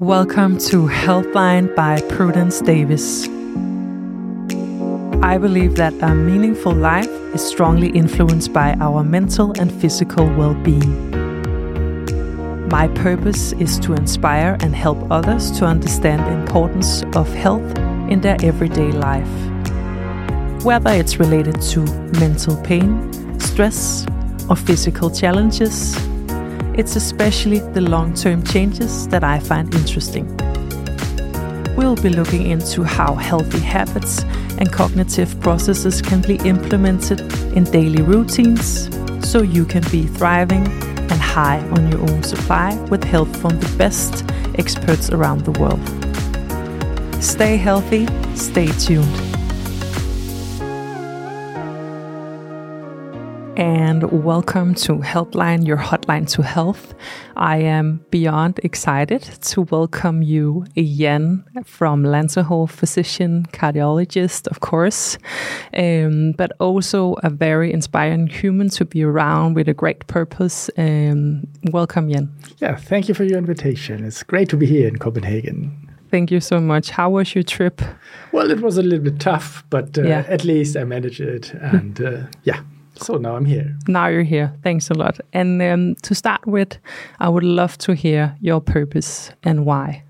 Welcome to Healthline by Prudence Davis. I believe that a meaningful life is strongly influenced by our mental and physical well being. My purpose is to inspire and help others to understand the importance of health in their everyday life. Whether it's related to mental pain, stress, or physical challenges, it's especially the long term changes that I find interesting. We'll be looking into how healthy habits and cognitive processes can be implemented in daily routines so you can be thriving and high on your own supply with help from the best experts around the world. Stay healthy, stay tuned. And welcome to Helpline, your hotline to health. I am beyond excited to welcome you, Jan from Lanserhof, physician, cardiologist, of course, um, but also a very inspiring human to be around with a great purpose. Um, welcome, Jan. Yeah, thank you for your invitation. It's great to be here in Copenhagen. Thank you so much. How was your trip? Well, it was a little bit tough, but uh, yeah. at least I managed it. And uh, yeah, so now I'm here. Now you're here. Thanks a lot. And um, to start with, I would love to hear your purpose and why.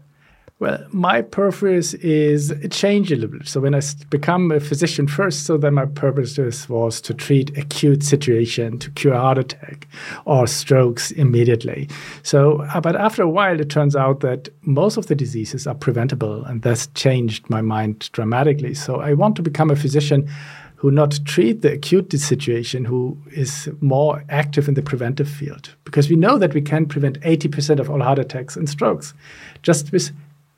Well, my purpose is it changed a little bit. So when I become a physician first, so then my purpose was to treat acute situation, to cure heart attack or strokes immediately. So, uh, but after a while, it turns out that most of the diseases are preventable, and that's changed my mind dramatically. So I want to become a physician who not treat the acute situation, who is more active in the preventive field. Because we know that we can prevent 80% of all heart attacks and strokes just with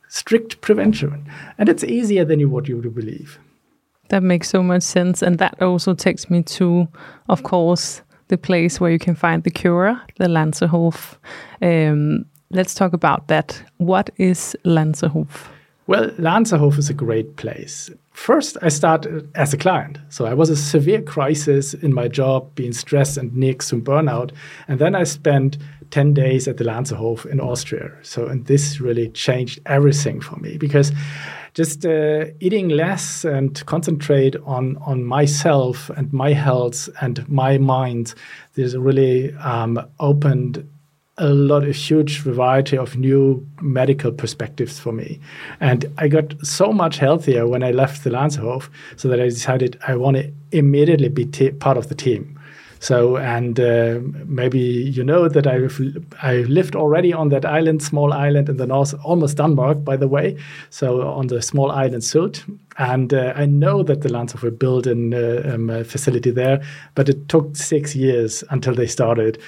strict prevention. And it's easier than you, what you would believe. That makes so much sense. And that also takes me to, of course, the place where you can find the cure, the Lanserhof. Um, let's talk about that. What is Lanserhof? Well, Lanserhof is a great place. First, I started as a client. So I was a severe crisis in my job, being stressed and near to burnout. And then I spent 10 days at the Lanserhof in Austria. So, and this really changed everything for me because just uh, eating less and concentrate on, on myself and my health and my mind, this really um, opened a lot of huge variety of new medical perspectives for me and i got so much healthier when i left the lanserhof so that i decided i want to immediately be part of the team so and uh, maybe you know that i've i lived already on that island small island in the north almost denmark by the way so on the small island Sylt and uh, I know that the Lanserhof were built in uh, um, a facility there, but it took six years until they started.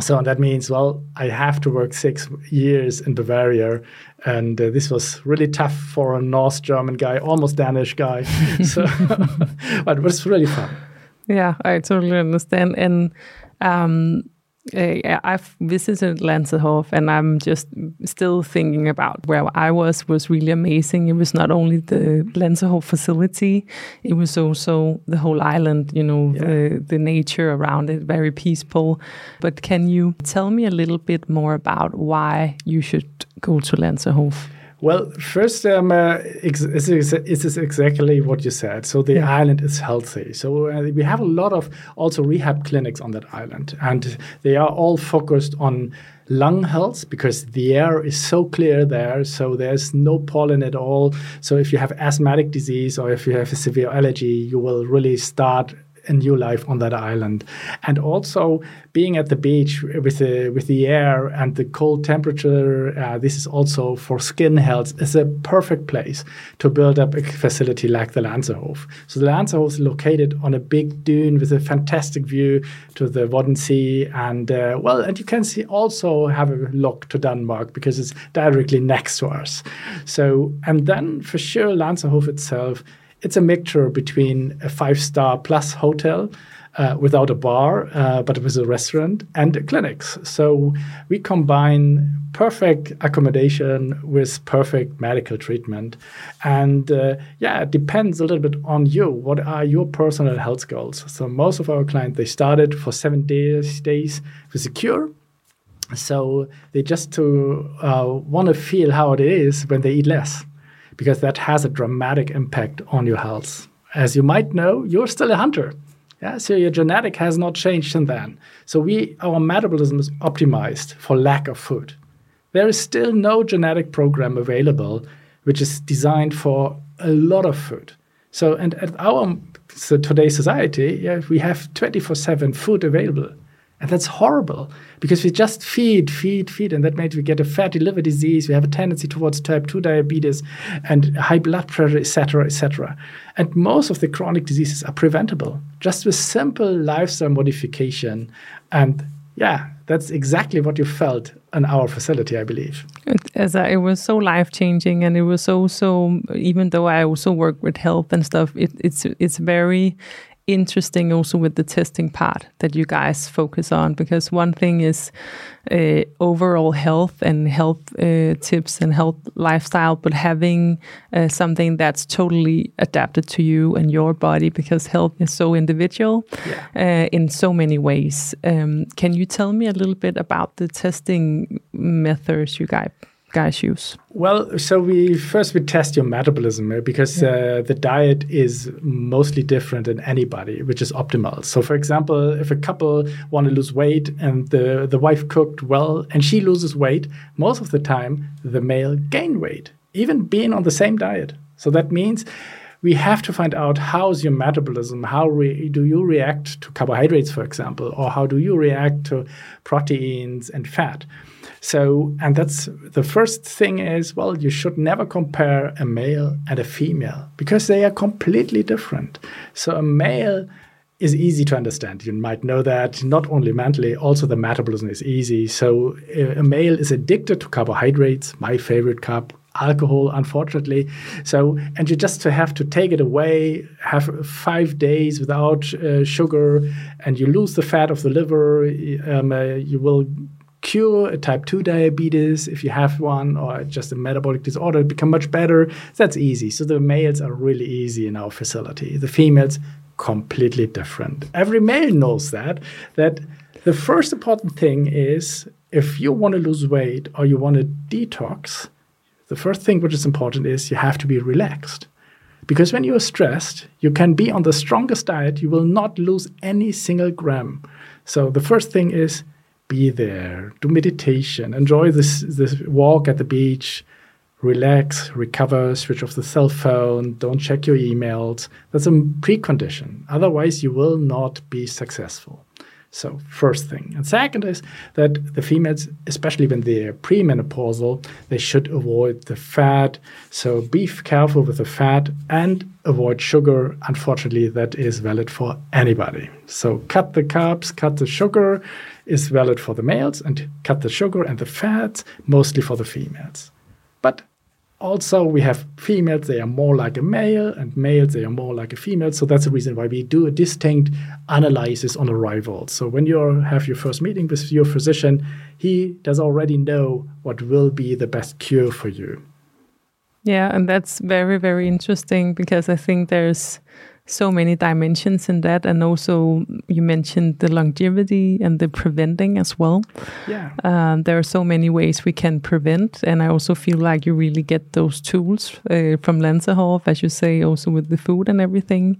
So that means, well, I have to work six years in Bavaria, and uh, this was really tough for a North German guy, almost Danish guy. so, but it was really fun. Yeah, I totally understand. And um, uh, I've visited Lanserhof and I'm just still thinking about where I was was really amazing. It was not only the Lanserhof facility, it was also the whole island, you know, yeah. the, the nature around it, very peaceful. But can you tell me a little bit more about why you should go to Lanserhof? Well, first, um, uh, it is exactly what you said. So the yeah. island is healthy. So uh, we have a lot of also rehab clinics on that island, and they are all focused on lung health because the air is so clear there. So there's no pollen at all. So if you have asthmatic disease or if you have a severe allergy, you will really start a new life on that island. And also being at the beach with the with the air and the cold temperature, uh, this is also for skin health is a perfect place to build up a facility like the Lanserhof. So the Lanserhof is located on a big dune with a fantastic view to the Wadden Sea, and uh, well, and you can see also have a look to Denmark because it's directly next to us. So and then for sure Lanserhof itself it's a mixture between a five star plus hotel uh, without a bar, uh, but with a restaurant and clinics. So we combine perfect accommodation with perfect medical treatment. And uh, yeah, it depends a little bit on you. What are your personal health goals? So most of our clients, they started for seven days, days with a cure So they just to uh, want to feel how it is when they eat less, because that has a dramatic impact on your health. As you might know, you're still a hunter. Yeah, so your genetic has not changed since then. So we our metabolism is optimized for lack of food. There is still no genetic program available which is designed for a lot of food. So and at our so today's society, yeah, we have 24/7 food available. And that's horrible because we just feed, feed, feed, and that means we get a fatty liver disease. We have a tendency towards type 2 diabetes and high blood pressure, etc., etc. And most of the chronic diseases are preventable just with simple lifestyle modification. And yeah, that's exactly what you felt in our facility, I believe. As I, it was so life changing, and it was so so. even though I also work with health and stuff, it, it's it's very interesting also with the testing part that you guys focus on because one thing is uh, overall health and health uh, tips and health lifestyle but having uh, something that's totally adapted to you and your body because health is so individual yeah. Uh, in so many ways um, can you tell me a little bit about the testing methods you guys guys use? Well, so we first we test your metabolism because uh, the diet is mostly different in anybody, which is optimal. So, for example, if a couple want to lose weight and the the wife cooked well and she loses weight, most of the time the male gain weight, even being on the same diet. So that means we have to find out how's your metabolism how re- do you react to carbohydrates for example or how do you react to proteins and fat so, and that's the first thing is, well, you should never compare a male and a female because they are completely different. So, a male is easy to understand. You might know that not only mentally, also the metabolism is easy. So, a male is addicted to carbohydrates, my favorite carb, alcohol, unfortunately. So, and you just have to take it away, have five days without uh, sugar, and you lose the fat of the liver. Um, uh, you will cure a type 2 diabetes if you have one or just a metabolic disorder become much better. That's easy. So the males are really easy in our facility. The females completely different. Every male knows that that the first important thing is if you want to lose weight or you want to detox the first thing which is important is you have to be relaxed. Because when you're stressed you can be on the strongest diet. You will not lose any single gram. So the first thing is be there, do meditation, enjoy this this walk at the beach, relax, recover, switch off the cell phone, don't check your emails. That's a precondition. Otherwise, you will not be successful. So, first thing. And second is that the females, especially when they're premenopausal, they should avoid the fat. So, be careful with the fat and avoid sugar. Unfortunately, that is valid for anybody. So, cut the carbs, cut the sugar is valid for the males, and cut the sugar and the fats mostly for the females. But also we have females they are more like a male and males they are more like a female. So that's the reason why we do a distinct analysis on arrival. So when you have your first meeting with your physician he does already know what will be the best cure for you. Yeah and that's very very interesting because i think there's so many dimensions in that and also you mentioned the longevity and the preventing as well. Yeah. Um, there are so many ways we can prevent and i also feel like you really get those tools uh, from Lanserhof as you say also with the food and everything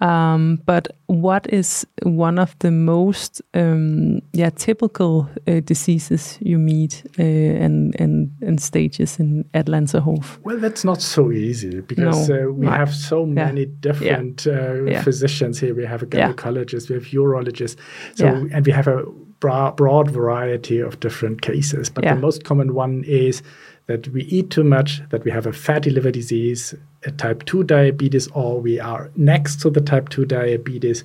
um, but what is one of the most um, yeah typical uh, diseases you meet uh, and, and and stages in at Lanserhof? Well, that's not so easy because no. uh, we have so many yeah. different uh, yeah. physicians here. We have a gynecologist, yeah. we have urologists, so and we have a broad, broad variety of different cases. But the most common one is that we eat too much, that we have a fatty liver disease, a type 2 diabetes, or we are next to the type 2 diabetes.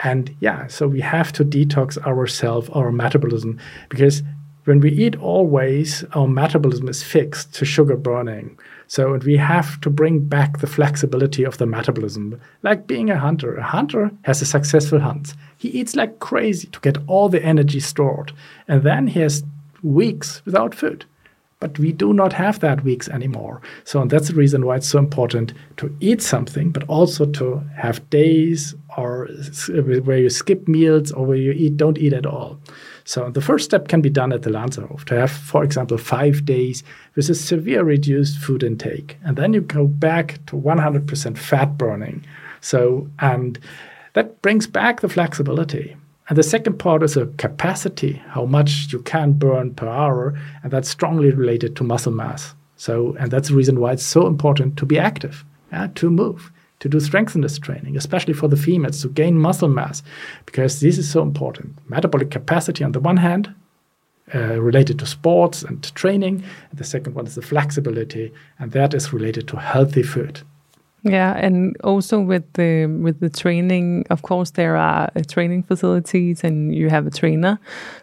And yeah, so we have to detox ourselves, our metabolism, because when we eat always, our metabolism is fixed to sugar burning. So we have to bring back the flexibility of the metabolism, like being a hunter. A hunter has a successful hunt. He eats like crazy to get all the energy stored, and then he has weeks without food. But we do not have that weeks anymore. So that's the reason why it's so important to eat something, but also to have days or where you skip meals or where you eat don't eat at all. So the first step can be done at the Lanserhof to have, for example, five days with a severe reduced food intake. And then you go back to 100% fat burning. So, and that brings back the flexibility. And the second part is a capacity, how much you can burn per hour, and that's strongly related to muscle mass. So, and that's the reason why it's so important to be active, yeah, to move, to do strengthness training, especially for the females, to gain muscle mass, because this is so important. Metabolic capacity on the one hand, uh, related to sports and training, and the second one is the flexibility, and that is related to healthy food. Yeah, and also with the with the training, of course, there are uh, training facilities, and you have a trainer,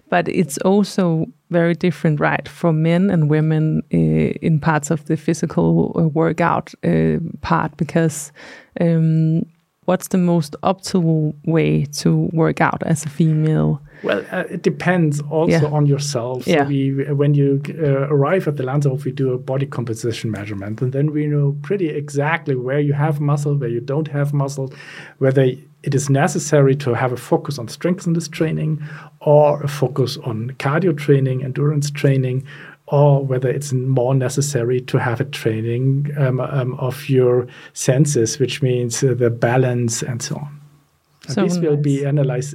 but it's also very different, right, for men and women uh, in parts of the physical uh, workout uh, part because. Um, what's the most optimal way to work out as a female? Well, uh, it depends also yeah. on yourself. Yeah. So we, when you uh, arrive at the Lanserhof, we do a body composition measurement, and then we know pretty exactly where you have muscle, where you don't have muscle, whether it is necessary to have a focus on strength in this training or a focus on cardio training, endurance training, or whether it's more necessary to have a training um, um, of your senses, which means uh, the balance and so on. So and these nice. will be analyzed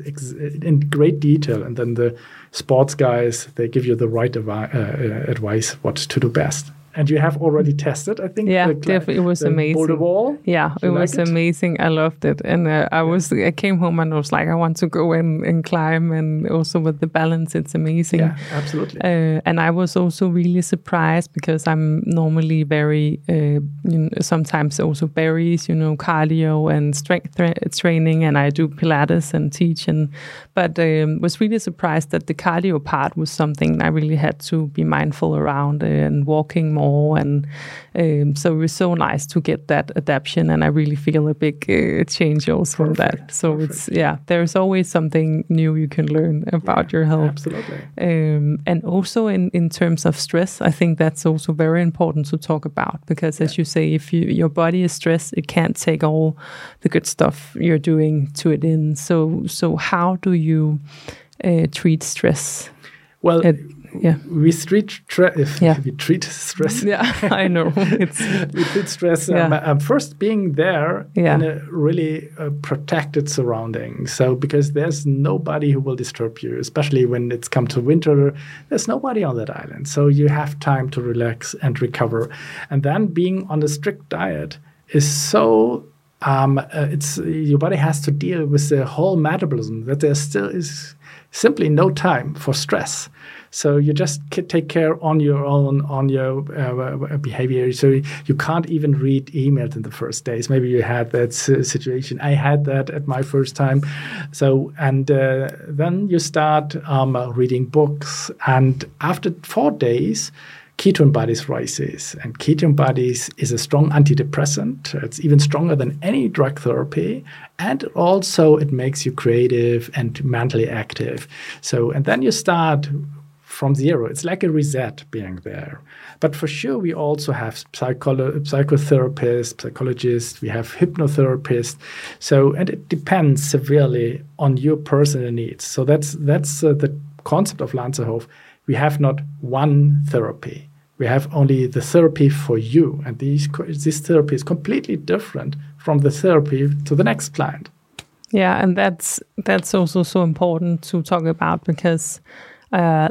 in great detail, and then the sports guys they give you the right uh, uh, advice what to do best and you have already tested. I think. Yeah, the, definitely. It was amazing. Boulder wall. Yeah, it was like amazing. It? I loved it, and uh, I was I came home and I was like, I want to go and, and climb, and also with the balance, it's amazing. Yeah, absolutely. Uh, and I was also really surprised because I'm normally very, uh, you know, sometimes also berries, you know, cardio and strength tra training, and I do Pilates and teach, and but um, was really surprised that the cardio part was something I really had to be mindful around uh, and walking more. And um, so it was so nice to get that adaptation. And I really feel a big uh, change also from that. So Perfect. it's, yeah, there's always something new you can learn about yeah, your health. Absolutely. Um, and also in, in terms of stress, I think that's also very important to talk about because, as you say, if you, your body is stressed, it can't take all the good stuff you're doing to it in. So, so how do you uh, treat stress? Well, yeah we treat if yeah. we treat stress yeah i know it's we treat stress um, yeah. um, first being there yeah. in a really uh, protected surrounding so because there's nobody who will disturb you especially when it's come to winter there's nobody on that island so you have time to relax and recover and then being on a strict diet is so um, uh, it's your body has to deal with the whole metabolism that there still is simply no time for stress so you just take care on your own on your uh, behavior. So you can't even read emails in the first days. Maybe you had that situation. I had that at my first time. So and uh, then you start um, reading books, and after four days ketone bodies rises. And ketone bodies is a strong antidepressant. It's even stronger than any drug therapy. And also it makes you creative and mentally active. So, and then you start from zero. It's like a reset being there. But for sure, we also have psycholo- psychotherapists, psychologists, we have hypnotherapists. So, and it depends severely on your personal needs. So that's that's uh, the concept of Lanserhof. We have not one therapy. We have only the therapy for you, and these, this therapy is completely different from the therapy to the next client. Yeah, and that's that's also so important to talk about because uh,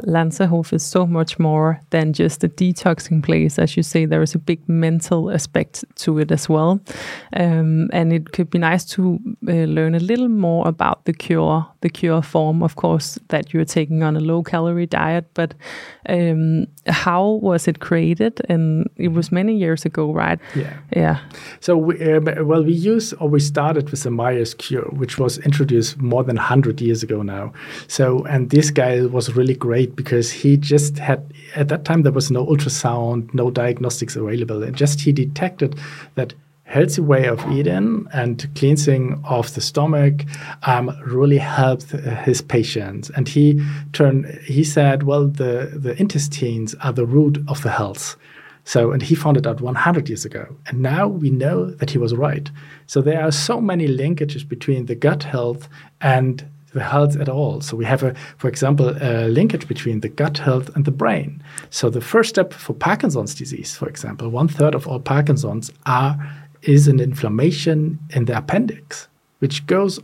is so much more than just a detoxing place. As you say, there is a big mental aspect to it as well. Um, and it could be nice to uh, learn a little more about the cure, the cure form, of course, that you're taking on a low calorie diet. But um, how was it created? And it was many years ago, right? Yeah. Yeah. So, we, um, well, we use or we started with the Mayr cure, which was introduced more than 100 years ago now. So, and this guy was really really great because he just had at that time there was no ultrasound, no diagnostics available, and just he detected that healthy way of eating and cleansing of the stomach um, really helped his patients. And he turned he said, well, the the intestines are the root of the health. So, and he found it out 100 years ago. And now we know that he was right. So there are so many linkages between the gut health and the health at all. So we have a, for example, a linkage between the gut health and the brain. So the first step for Parkinson's disease, for example, one third of all Parkinson's are is an inflammation in the appendix, which goes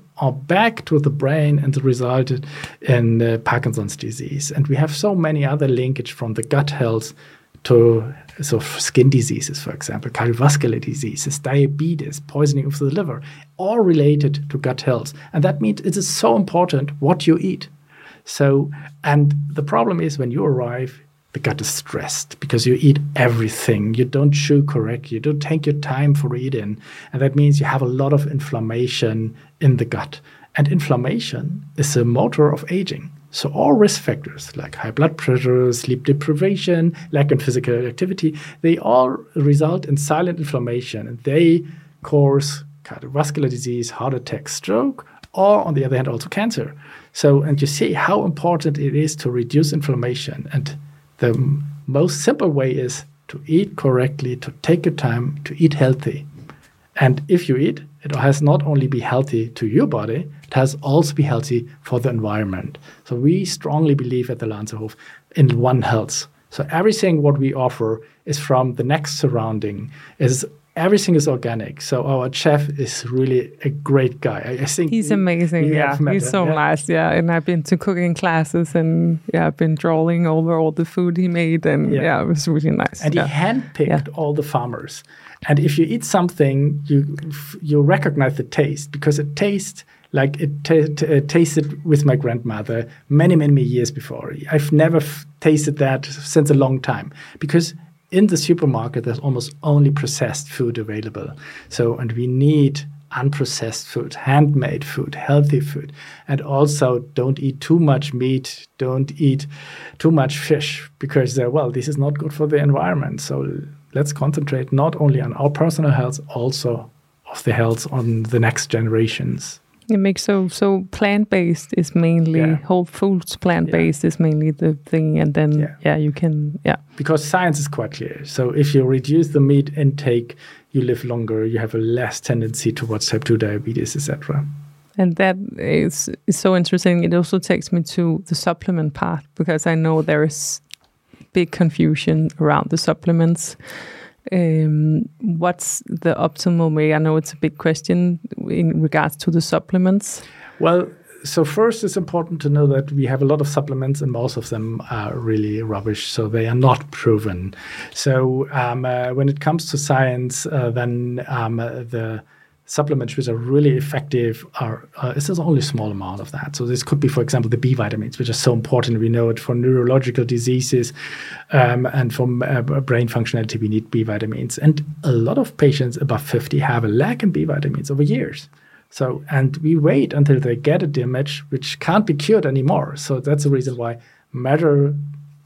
back to the brain and resulted in uh, Parkinson's disease. And we have so many other linkage from the gut health to so skin diseases, for example, cardiovascular diseases, diabetes, poisoning of the liver, all related to gut health. And that means it is so important what you eat. So, and the problem is when you arrive, the gut is stressed because you eat everything. You don't chew correctly. You don't take your time for eating. And that means you have a lot of inflammation in the gut. And inflammation is a motor of aging. So all risk factors like high blood pressure, sleep deprivation, lack of physical activity, they all result in silent inflammation and they cause cardiovascular disease, heart attack, stroke, or on the other hand, also cancer. So, and you see how important it is to reduce inflammation. And the most simple way is to eat correctly, to take your time, to eat healthy. And if you eat, it has not only be healthy to your body, it has also be healthy for the environment. So we strongly believe at the Lanserhof in one health. So everything what we offer is from the next surrounding is everything is organic. So our chef is really a great guy. I, I think he's amazing. yeah, he's so yeah. nice. Yeah, and I've been to cooking classes and yeah, I've been drawing over all the food he made, and yeah, yeah it was really nice. And yeah. he handpicked all the farmers. And if you eat something, you you recognize the taste because it tastes like it t- t- tasted with my grandmother many many years before. I've never f- tasted that since a long time because in the supermarket there's almost only processed food available. So and we need unprocessed food, handmade food, healthy food. And also don't eat too much meat, don't eat too much fish because, uh, well, this is not good for the environment. So let's concentrate not only on our personal health, also of the health on the next generations. It makes so so plant based is mainly yeah. whole foods plant based yeah. is mainly the thing, and then yeah. yeah. you can yeah because science is quite clear. So if you reduce the meat intake, you live longer, you have a less tendency towards type two diabetes, etc. And that is is so interesting. It also takes me to the supplement part because I know there is big confusion around the supplements. Um, what's the optimal way? I know it's a big question in regards to the supplements. Well, so first it's important to know that we have a lot of supplements and most of them are really rubbish so they are not proven so um, uh, when it comes to science uh, then um, uh, the supplements which are really effective are uh, this is only a small amount of that. So this could be, for example, the B vitamins, which are so important. We know it for neurological diseases um, and for uh, brain functionality. We need B vitamins, and a lot of patients above fifty have a lack in B vitamins over years. So and we wait until they get a damage which can't be cured anymore. So that's the reason why measure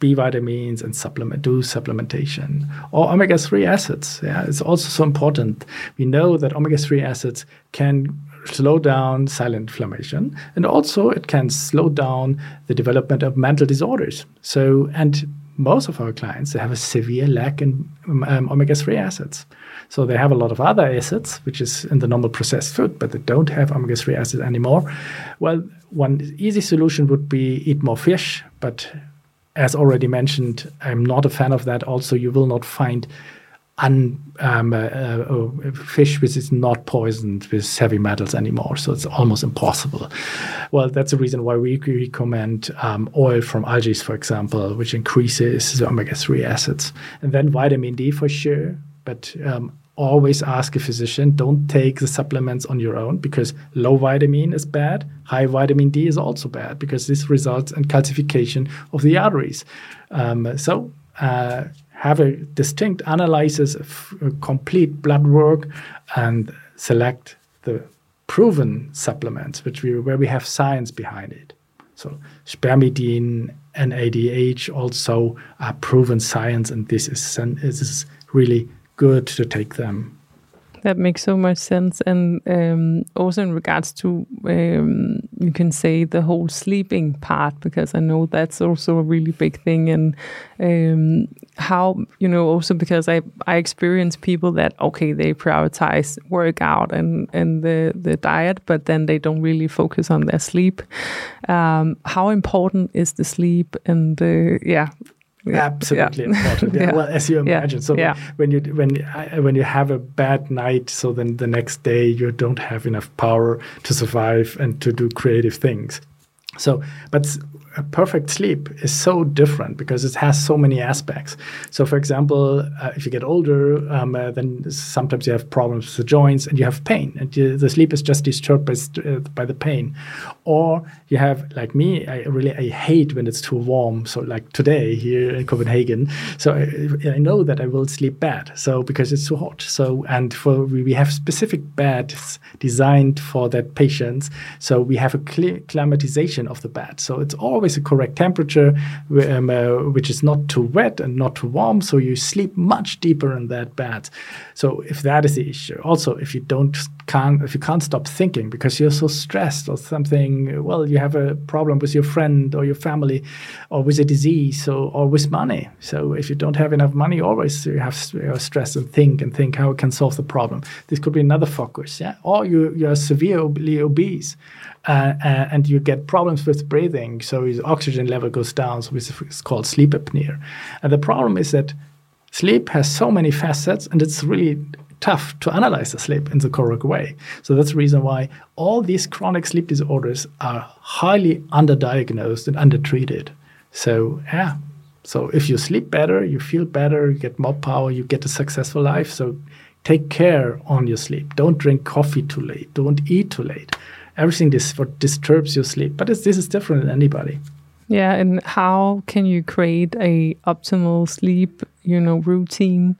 B vitamins and supplement do supplementation or omega 3 acids. Yeah, it's also so important. We know that omega 3 acids can slow down silent inflammation and also it can slow down the development of mental disorders. So, and most of our clients they have a severe lack in um, omega 3 acids. So they have a lot of other acids, which is in the normal processed food, but they don't have omega 3 acids anymore. Well, one easy solution would be eat more fish, but as already mentioned, I'm not a fan of that. Also, you will not find un, um, uh, uh, fish which is not poisoned with heavy metals anymore. So it's almost impossible. Well, that's the reason why we recommend um, oil from algae, for example, which increases the omega 3 acids. And then vitamin D for sure. But um, always ask a physician don't take the supplements on your own because low vitamin is bad high vitamin d is also bad because this results in calcification of the arteries. Um, so uh, have a distinct analysis of complete blood work and select the proven supplements which we, where we have science behind it. So spermidine and adh also are proven science and this is, this is really good to take them. That makes so much sense. And um, also in regards to, um, you can say the whole sleeping part, because I know that's also a really big thing. And um, how, you know, also because I, I experience people that, okay, they prioritize workout and, and the, the diet, but then they don't really focus on their sleep. Um, how important is the sleep? And uh, yeah, absolutely yeah. important. Yeah. yeah. Well, as you imagine, so when you when uh, when you have a bad night, so then the next day you don't have enough power to survive and to do creative things. So, but a perfect sleep is so different because it has so many aspects. So, for example, uh, if you get older, um, uh, then sometimes you have problems with the joints and you have pain, and you, the sleep is just disturbed by, uh, by the pain. Or you have, like me, I really I hate when it's too warm. So, like today here in Copenhagen, so I, I know that I will sleep bad. So because it's too hot. So and for we have specific beds designed for that patients. So we have a climatization of the bed. So it's all always a correct temperature, um, uh, which is not too wet and not too warm. So you sleep much deeper in that bed. So if that is the issue, also if you don't can't if you can't stop thinking because you're so stressed or something, well, you have a problem with your friend or your family, or with a disease, or, or with money. So if you don't have enough money, always you have you stress and think and think how we can solve the problem. This could be another focus, yeah. Or you you are severely obese uh, uh, and you get problems with breathing. So his oxygen level goes down, so it's called sleep apnea. And the problem is that sleep has so many facets, and it's really tough to analyze the sleep in the correct way. So that's the reason why all these chronic sleep disorders are highly underdiagnosed and undertreated. So yeah. So if you sleep better, you feel better, you get more power, you get a successful life. So take care on your sleep. Don't drink coffee too late. Don't eat too late everything this what disturbs your sleep. But this is different than anybody. Yeah, and how can you create a optimal sleep, you know, routine?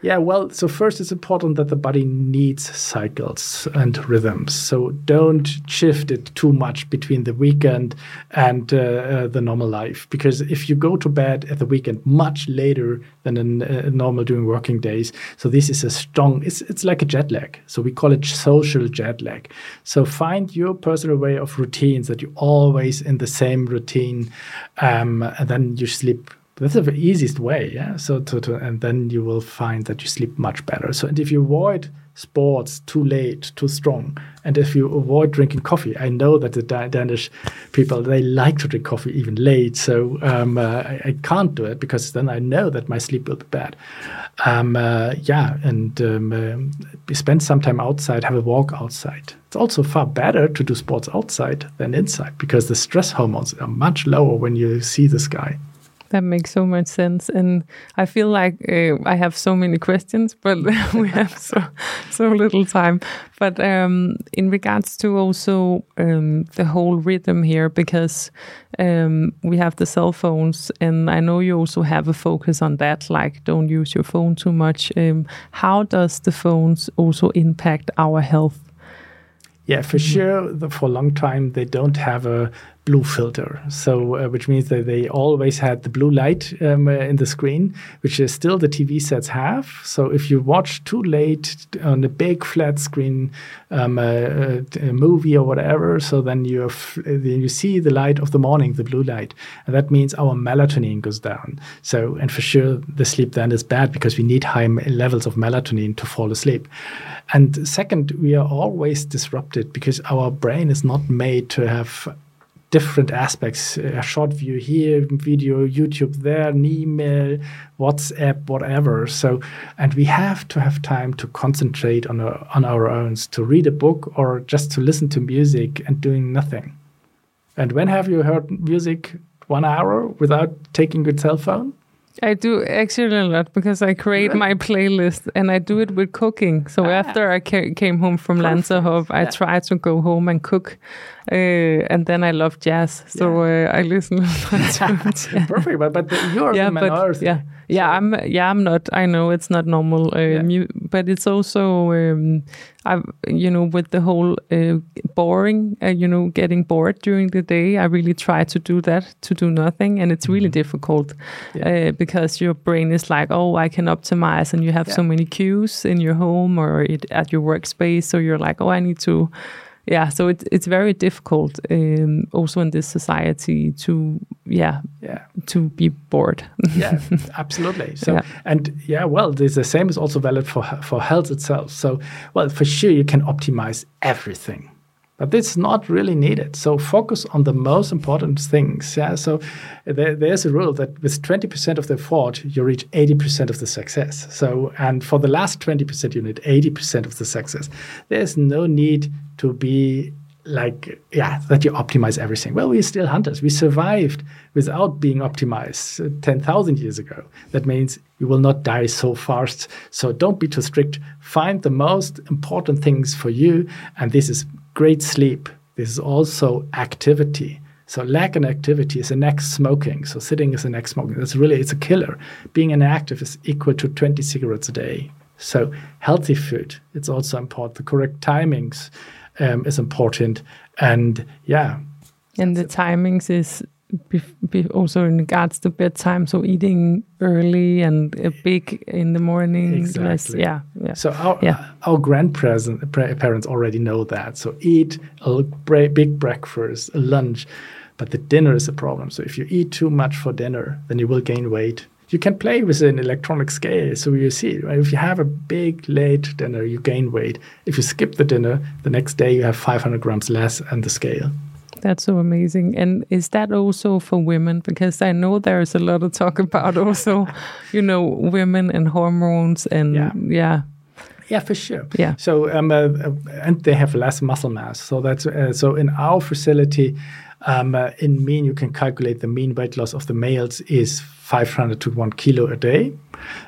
Yeah, well, so first it's important that the body needs cycles and rhythms. So don't shift it too much between the weekend and uh, uh, the normal life. Because if you go to bed at the weekend much later than in uh, normal during working days, so this is a strong, it's, it's like a jet lag. So we call it social jet lag. So find your personal way of routines that you're always in the same routine, um, and then you sleep that's the easiest way yeah? So to, to and then you will find that you sleep much better. So and if you avoid sports too late too strong and if you avoid drinking coffee i know that the danish people they like to drink coffee even late so um, uh, I, I, can't do it because then i know that my sleep will be bad. Um, uh, yeah and um, uh, spend some time outside have a walk outside. It's also far better to do sports outside than inside because the stress hormones are much lower when you see the sky that makes so much sense, and I feel like uh, I have so many questions, but we have so so little time. But um, in regards to also um, the whole rhythm here, because um, we have the cell phones, and I know you also have a focus on that, like don't use your phone too much. Um, how does the phones also impact our health? Yeah, for mm-hmm. sure. For a long time, they don't have a blue filter. So, uh, which means that they always had the blue light um, uh, in the screen, which is still the TV sets have. So, if you watch too late on a big flat screen um, uh, a movie or whatever, so then you you see the light of the morning, the blue light, and that means our melatonin goes down. So, and for sure, the sleep then is bad because we need high levels of melatonin to fall asleep. And second, we are always disrupted because our brain is not made to have different aspects a short view here video youtube there an email whatsapp whatever so and we have to have time to concentrate on our, on our own to read a book or just to listen to music and doing nothing and when have you heard music one hour without taking your cell phone I do actually a lot because I create my playlist and I do it with cooking. So ah. after I ca came home from Lanserhof, I yeah. try to go home and cook. Uh, and then I love jazz, so yeah. uh, I listen to it. Perfect, but, but you're yeah, the minority. But, yeah, yeah, I'm yeah, I'm not. I know it's not normal, uh, Yeah. mu- but it's also um, I you know with the whole uh, boring, uh, you know, getting bored during the day. I really try to do that to do nothing, and it's really difficult Mm-hmm. Yeah. uh, because your brain is like, oh, I can optimize, and you have so many cues in your home or it, at your workspace, so you're like, oh, I need to. Yeah, so it's it's very difficult, um, also in this society, to yeah Yeah. to be bored. yeah, absolutely. So Yeah. and yeah, well, there's the same is also valid for for health itself. So well, for sure you can optimize everything, but it's not really needed. So focus on the most important things. Yeah. So there, there's a rule that with 20% of the effort, you reach 80% of the success. So and for the last 20%, you need 80% of the success. There's no need to be like yeah that you optimize everything well we're still hunters we survived without being optimized uh, 10,000 years ago that means you will not die so fast so don't be too strict find the most important things for you and this is great sleep. This is also activity. So lack in activity is the next smoking. So sitting is the next smoking. That's really it's a killer. Being inactive is equal to 20 cigarettes a day. So healthy food it's also important. The correct timings um, is important. And yeah, And the timings is also in regards to bedtime, so eating early and big in the morning. less- Exactly. yeah, yeah. so our Yeah. our grandparents parents already know that. So eat a big breakfast, a lunch, but the dinner is a problem. So if you eat too much for dinner, then you will gain weight. You can play with an electronic scale, so you see. Right? If you have a big late dinner, you gain weight. If you skip the dinner, the next day you have 500 grams less on the scale. That's so amazing. And is that also for women? Because I know there's a lot of talk about also, you know, women and hormones and Yeah. yeah, Yeah, for sure. Yeah. So um, uh, uh, and they have less muscle mass. So that's uh, so in our facility, um, uh, in mean you can calculate the mean weight loss of the males is 500 to one kilo a day.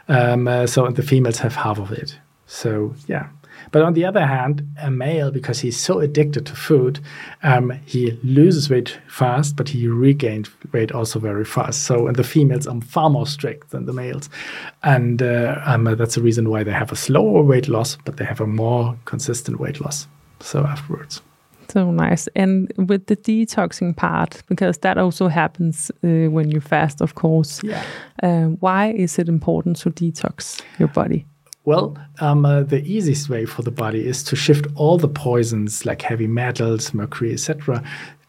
Um, uh, so and the females have half of it. So yeah. But on the other hand, a male, because he's so addicted to food, um, he loses weight fast, but he regains weight also very fast. So, and the females are far more strict than the males. And uh, um, that's the reason why they have a slower weight loss, but they have a more consistent weight loss. So, afterwards. so nice. And with the detoxing part, because that also happens uh, when you fast, of course. Yeah. Uh, why is it important to detox your body? Well, um, uh, the easiest way for the body is to shift all the poisons like heavy metals, mercury, etc.,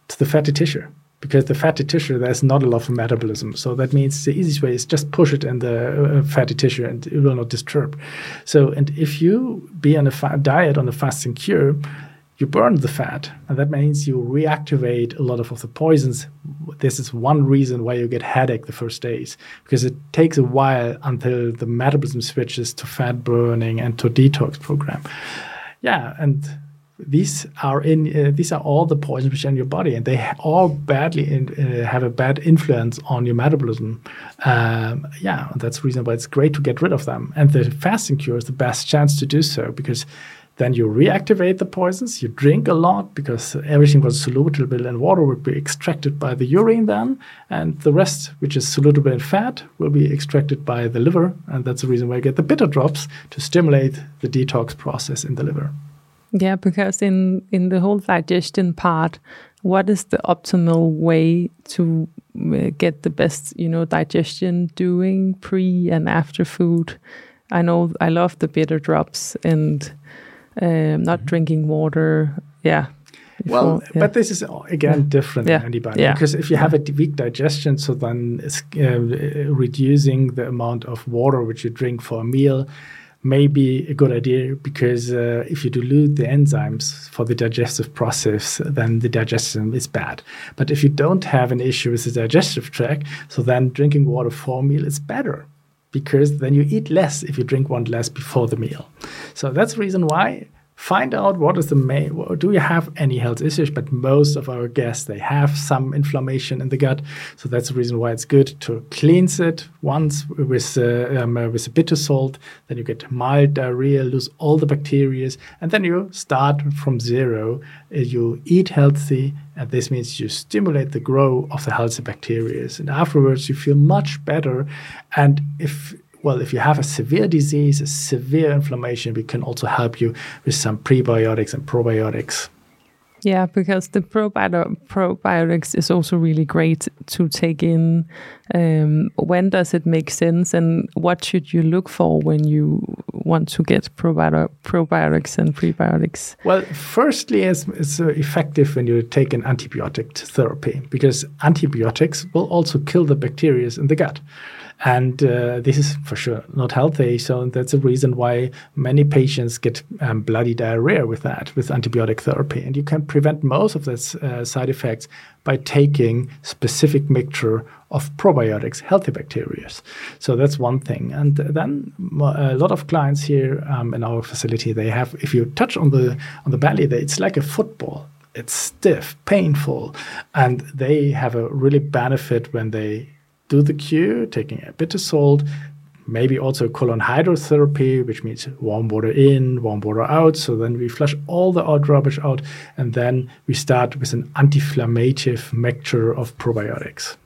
to the fatty tissue. Because the fatty tissue, there's not a lot of metabolism. So that means the easiest way is just push it in the uh, fatty tissue and it will not disturb. So, and if you be on a fa- diet on a fasting cure, you burn the fat, and that means you reactivate a lot of, of the poisons. This is one reason why you get headache the first days, because it takes a while until the metabolism switches to fat burning and to detox program. Yeah, and these are in uh, these are all the poisons which are in your body, and they all badly in, uh, have a bad influence on your metabolism. Um, yeah, that's the reason why it's great to get rid of them. And the fasting cure is the best chance to do so because then you reactivate the poisons. You drink a lot because everything was soluble in water would be extracted by the urine then, and the rest, which is soluble in fat, will be extracted by the liver, and that's the reason why you get the bitter drops to stimulate the detox process in the liver. Yeah, because in in the whole digestion part, what is the optimal way to uh, get the best, you know, digestion doing pre and after food? I know I love the bitter drops and um, not drinking water. Yeah. Well, yeah. but this is again different Yeah. than anybody Yeah. because if you have a weak digestion, so then it's, uh, reducing the amount of water which you drink for a meal may be a good idea because uh, if you dilute the enzymes for the digestive process, then the digestion is bad. But if you don't have an issue with the digestive tract, so then drinking water for a meal is better because then you eat less if you drink one glass before the meal. So that's the reason why find out what is the main do you have any health issues? But most of our guests they have some inflammation in the gut. So that's the reason why it's good to cleanse it once with uh, um, uh, with a bitter salt. Then you get mild diarrhea lose all the bacteria and then you start from zero. Uh, you eat healthy and this means you stimulate the growth of the healthy bacteria. And afterwards you feel much better. And if well, if you have a severe disease, a severe inflammation, we can also help you with some prebiotics and probiotics. Yeah, because the probio- probiotics is also really great to take in. Um, when does it make sense, and what should you look for when you want to get probi- probiotics and prebiotics? Well, firstly, it's, it's uh, effective when you take an antibiotic therapy because antibiotics will also kill the bacteria in the gut. And uh, this is for sure not healthy. So that's a reason why many patients get um, bloody diarrhea with that, with antibiotic therapy. And you can prevent most of these uh, side effects by taking specific mixture of probiotics, healthy bacteria. So that's one thing. And then a lot of clients here um, in our facility, they have, if you touch on the on the belly, it's like a football it's stiff, painful, and they have a really benefit when they do the cure, taking a bitter salt, maybe also colon hydrotherapy, which means warm water in, warm water out. So then we flush all the odd rubbish out, and then we start with an anti-inflammative mixture of probiotics.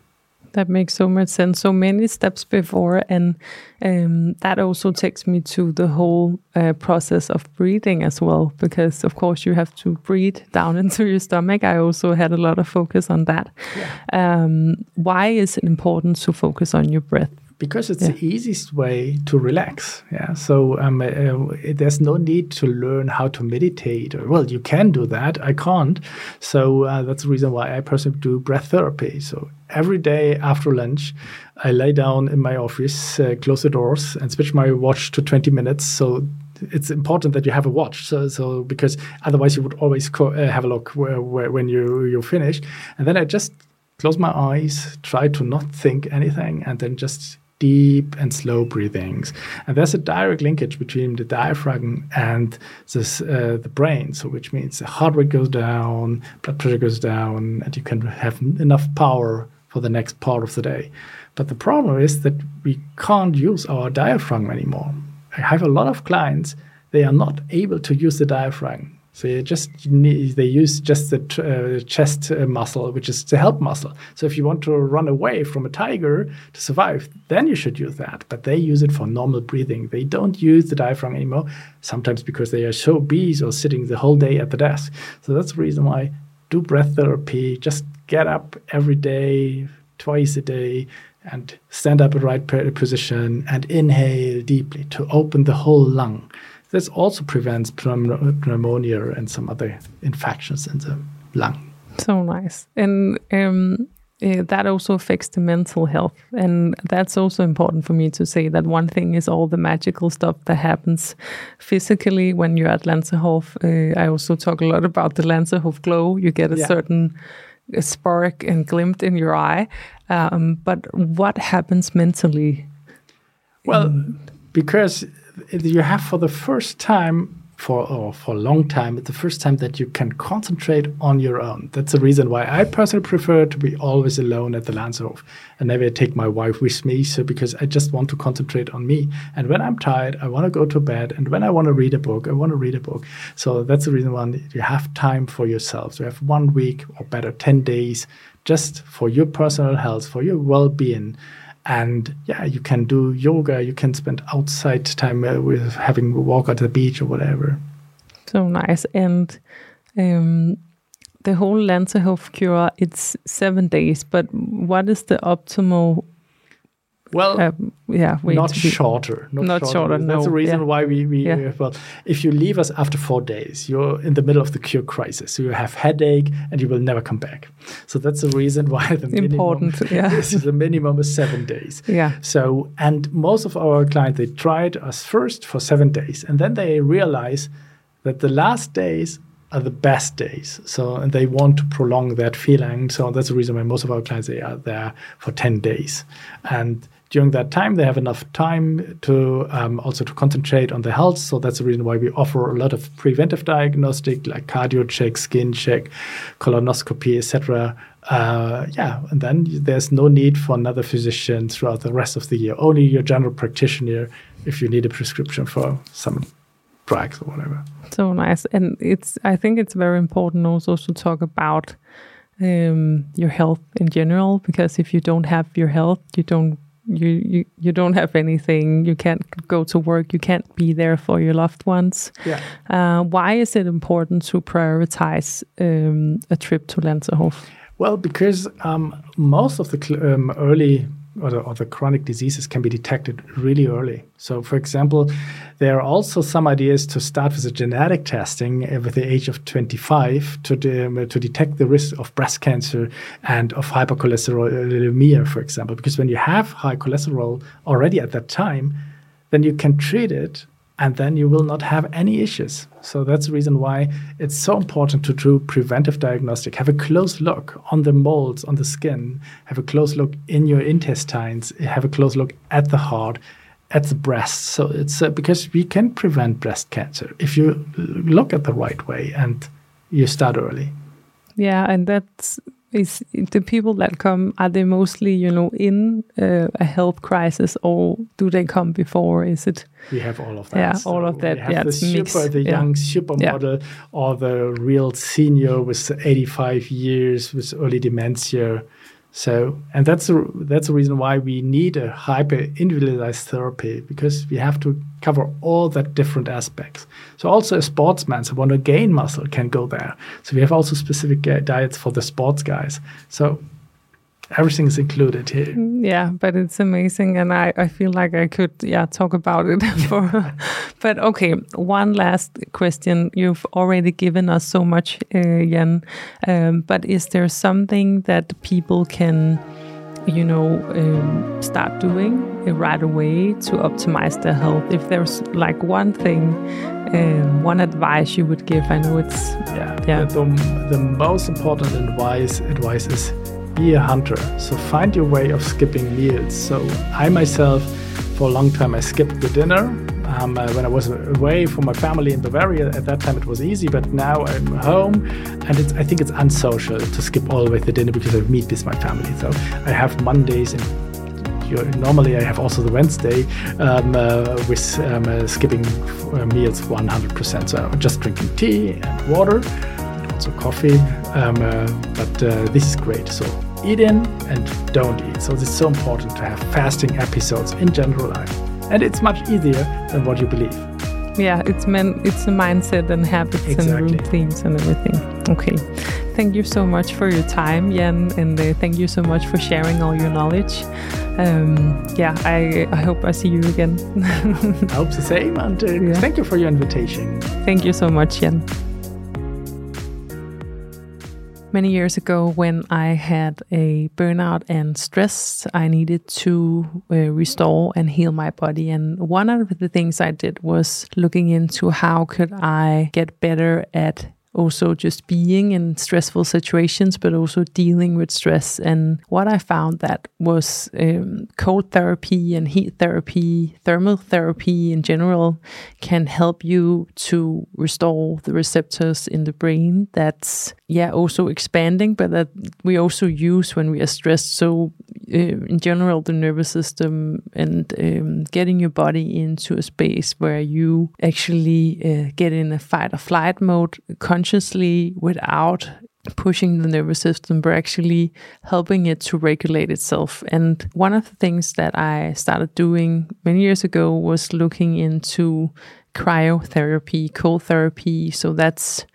That makes so much sense. So many steps before, and um, that also takes me to the whole uh, process of breathing as well, because of course you have to breathe down into your stomach. I also had a lot of focus on that. Yeah. Um, why is it important to focus on your breath? Because it's yeah. the easiest way to relax. Yeah. So um, uh, uh, there's no need to learn how to meditate. Or, well, you can do that. I can't. So uh, that's the reason why I personally do breath therapy. So every day after lunch, I lay down in my office, uh, close the doors, and switch my watch to 20 minutes. So it's important that you have a watch. So, so because otherwise you would always co- uh, have a look where, where, when you you finish. And then I just close my eyes, try to not think anything, and then just deep and slow breathings. And there's a direct linkage between the diaphragm and this, uh, the brain. So, which means the heart rate goes down, blood pressure goes down, and you can have enough power for the next part of the day. But the problem is that we can't use our diaphragm anymore. I have a lot of clients, they are not able to use the diaphragm. So you just need, they use just the uh, chest uh, muscle, which is the help muscle. So if you want to run away from a tiger to survive, then you should use that. But they use it for normal breathing. They don't use the diaphragm anymore. Sometimes because they are so busy or sitting the whole day at the desk. So that's the reason why do breath therapy. Just get up every day, twice a day, and stand up in the right position and inhale deeply to open the whole lung. This also prevents pneumonia and some other infections in the lung. So nice. And um, uh, that also affects the mental health. And that's also important for me to say that one thing is all the magical stuff that happens physically when you're at Lanserhof. Uh, I also talk a lot about the Lanserhof glow. You get a yeah. certain spark and glint in your eye. Um, but what happens mentally? Well, because you have for the first time for or for a long time the first time that you can concentrate on your own. That's the reason why i personally prefer to be always alone at the Lanserhof and never take my wife with me so because i just want to concentrate on me. And when i'm tired i want to go to bed and when i want to read a book i want to read a book. So that's the reason why you have time for yourself. So you have one week or better 10 days just for your personal health for your well-being and yeah you can do yoga you can spend outside time uh, with having a walk at the beach or whatever. So nice. And um, the whole Lanserhof cure it's seven days but what is the optimal well, uh, yeah, not shorter. Not, not shorter. shorter no. That's the reason yeah. why we, we yeah. well, if you leave us after four days, you're in the middle of the cure crisis. So you have headache and you will never come back. So that's the reason why the important. Minimum, yeah, this is the minimum is seven days. Yeah. So and most of our clients they tried us first for seven days, and then they realize that the last days are the best days. So and they want to prolong that feeling. So that's the reason why most of our clients they are there for ten days, and during that time, they have enough time to um, also to concentrate on their health. So that's the reason why we offer a lot of preventive diagnostic like cardio check, skin check, colonoscopy, etc. Uh, yeah, and then there's no need for another physician throughout the rest of the year. Only your general practitioner if you need a prescription for some drugs or whatever. So nice, and it's. I think it's very important also to talk about um, your health in general because if you don't have your health, you don't you, you you don't have anything. You can't go to work. You can't be there for your loved ones. Yeah. Uh, why is it important to prioritize um, a trip to Lanserhof? Well, because um, most of the um, early or the, or the, chronic diseases can be detected really early. So, for example, there are also some ideas to start with a genetic testing with the age of 25 to, de- to detect the risk of breast cancer and of hypercholesterolemia, for example. Because when you have high cholesterol already at that time, then you can treat it and then you will not have any issues. So that's the reason why it's so important to do preventive diagnostic. Have a close look on the molds on the skin, have a close look in your intestines, have a close look at the heart, at the breast. So it's uh, because we can prevent breast cancer if you look at the right way and you start early. Yeah, and that's is the people that come are they mostly you know in uh, a health crisis or do they come before? Is it we have all of that. Yeah so all of that. yeah the super the young yeah. supermodel yeah. or the real senior with 85 years with early dementia so, and that's the, that's the reason why we need a hyper individualized therapy because we have to cover all that different aspects. So, also a sportsman who want to gain muscle can go there. So, we have also specific uh, diets for the sports guys. So, everything is included here. Mm, yeah, but it's amazing, and I, I feel like I could yeah talk about it for. but okay, one last question. You've already given us so much, uh, Jan. Um, but is there something that people can, you know, um, start doing right away to optimize their health? If there's like one thing. Um, one advice you would give? I know it's yeah. yeah. The, the most important advice advice is be a hunter. So find your way of skipping meals. So I myself, for a long time, I skipped the dinner. Um, uh, when I was away from my family in Bavaria, at that time it was easy, but now I'm home, and I think it's unsocial to skip always the dinner because I meet with my family. So I have Mondays and normally I have also the Wednesday um, uh, with um, uh, skipping uh, meals 100%. So just drinking tea and water also coffee. Um, uh, but uh, this is great. So eat in and don't eat. So it's so important to have fasting episodes in general life, and it's much easier than what you believe. Yeah, it's men. It's a mindset and habits exactly. and routines and everything. Okay, thank you so much for your time, Jan, and uh, thank you so much for sharing all your knowledge. Um, yeah, I, I hope I see you again. I hope the same, and uh, yeah. thank you for your invitation. Thank you so much, Jan many years ago when I had a burnout and stress. I needed to uh, restore and heal my body. And one of the things I did was looking into how could I get better at also just being in stressful situations, but also dealing with stress. And what I found that was um, cold therapy and heat therapy, thermal therapy in general, can help you to restore the receptors in the brain. That's yeah, also expanding, but that we also use when we are stressed. So uh, in general, the nervous system and um, getting your body into a space where you actually uh, get in a fight or flight mode consciously without pushing the nervous system, but actually helping it to regulate itself. And one of the things that I started doing many years ago was looking into cryotherapy, cold therapy. So that's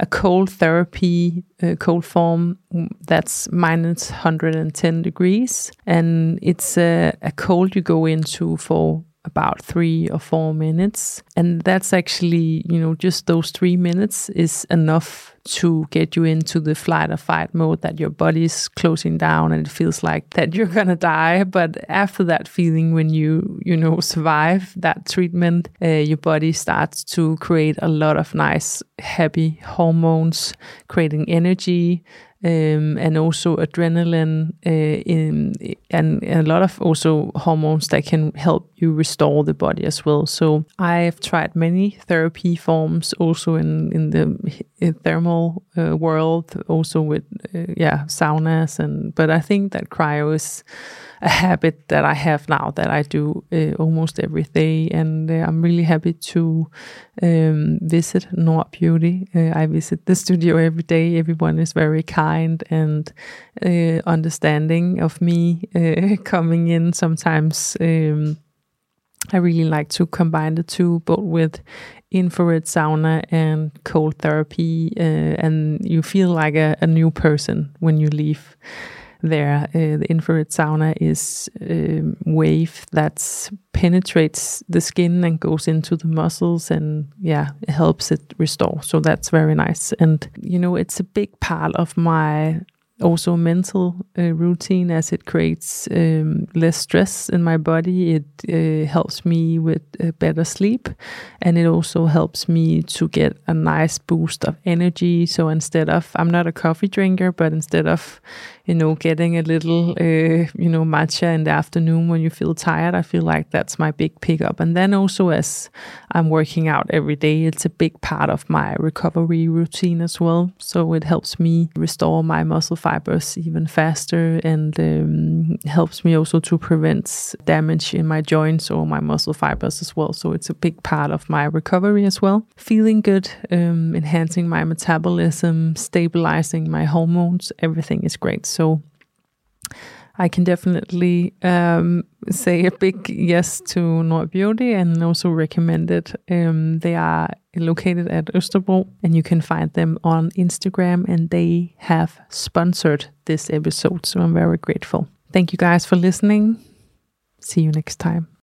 a cold therapy, uh, cold form that's minus 110 degrees. And it's a, a cold you go into for about three or four minutes. And that's actually, you know, just those three minutes is enough to get you into the flight or fight mode that your body's closing down and it feels like that you're gonna die. But after that feeling, when you, you know, survive that treatment, uh, your body starts to create a lot of nice, happy hormones, creating energy um, and also adrenaline uh, in, and a lot of also hormones that can help you restore the body as well. So I've tried many therapy forms also in in the thermal uh, world, also with uh, yeah saunas and but I think that cryo is a habit that I have now that I do uh, almost every day, and uh, I'm really happy to um, visit Nord Beauty. Uh, I visit the studio every day. Everyone is very kind and uh, understanding of me uh, coming in. Sometimes um, I really like to combine the two, both with infrared sauna and cold therapy, uh, and you feel like a, a new person when you leave there. Uh, the infrared sauna is a um, wave that penetrates the skin and goes into the muscles and yeah, it helps it restore. So that's very nice. And you know, it's a big part of my also mental uh, routine as it creates um, less stress in my body. It uh, helps me with uh, better sleep, and it also helps me to get a nice boost of energy. So instead of, I'm not a coffee drinker, but instead of you know, getting a little, uh, you know, matcha in the afternoon when you feel tired. I feel like that's my big pickup. And then also as I'm working out every day, it's a big part of my recovery routine as well. So it helps me restore my muscle fibers even faster and um, helps me also to prevent damage in my joints or my muscle fibers as well. So it's a big part of my recovery as well. Feeling good, um, enhancing my metabolism, stabilizing my hormones, everything is great. So so I can definitely um, say a big yes to Nord Beauty and also recommend it. Um, they are located at Østerbro and you can find them on Instagram and they have sponsored this episode. So I'm very grateful. Thank you guys for listening. See you next time.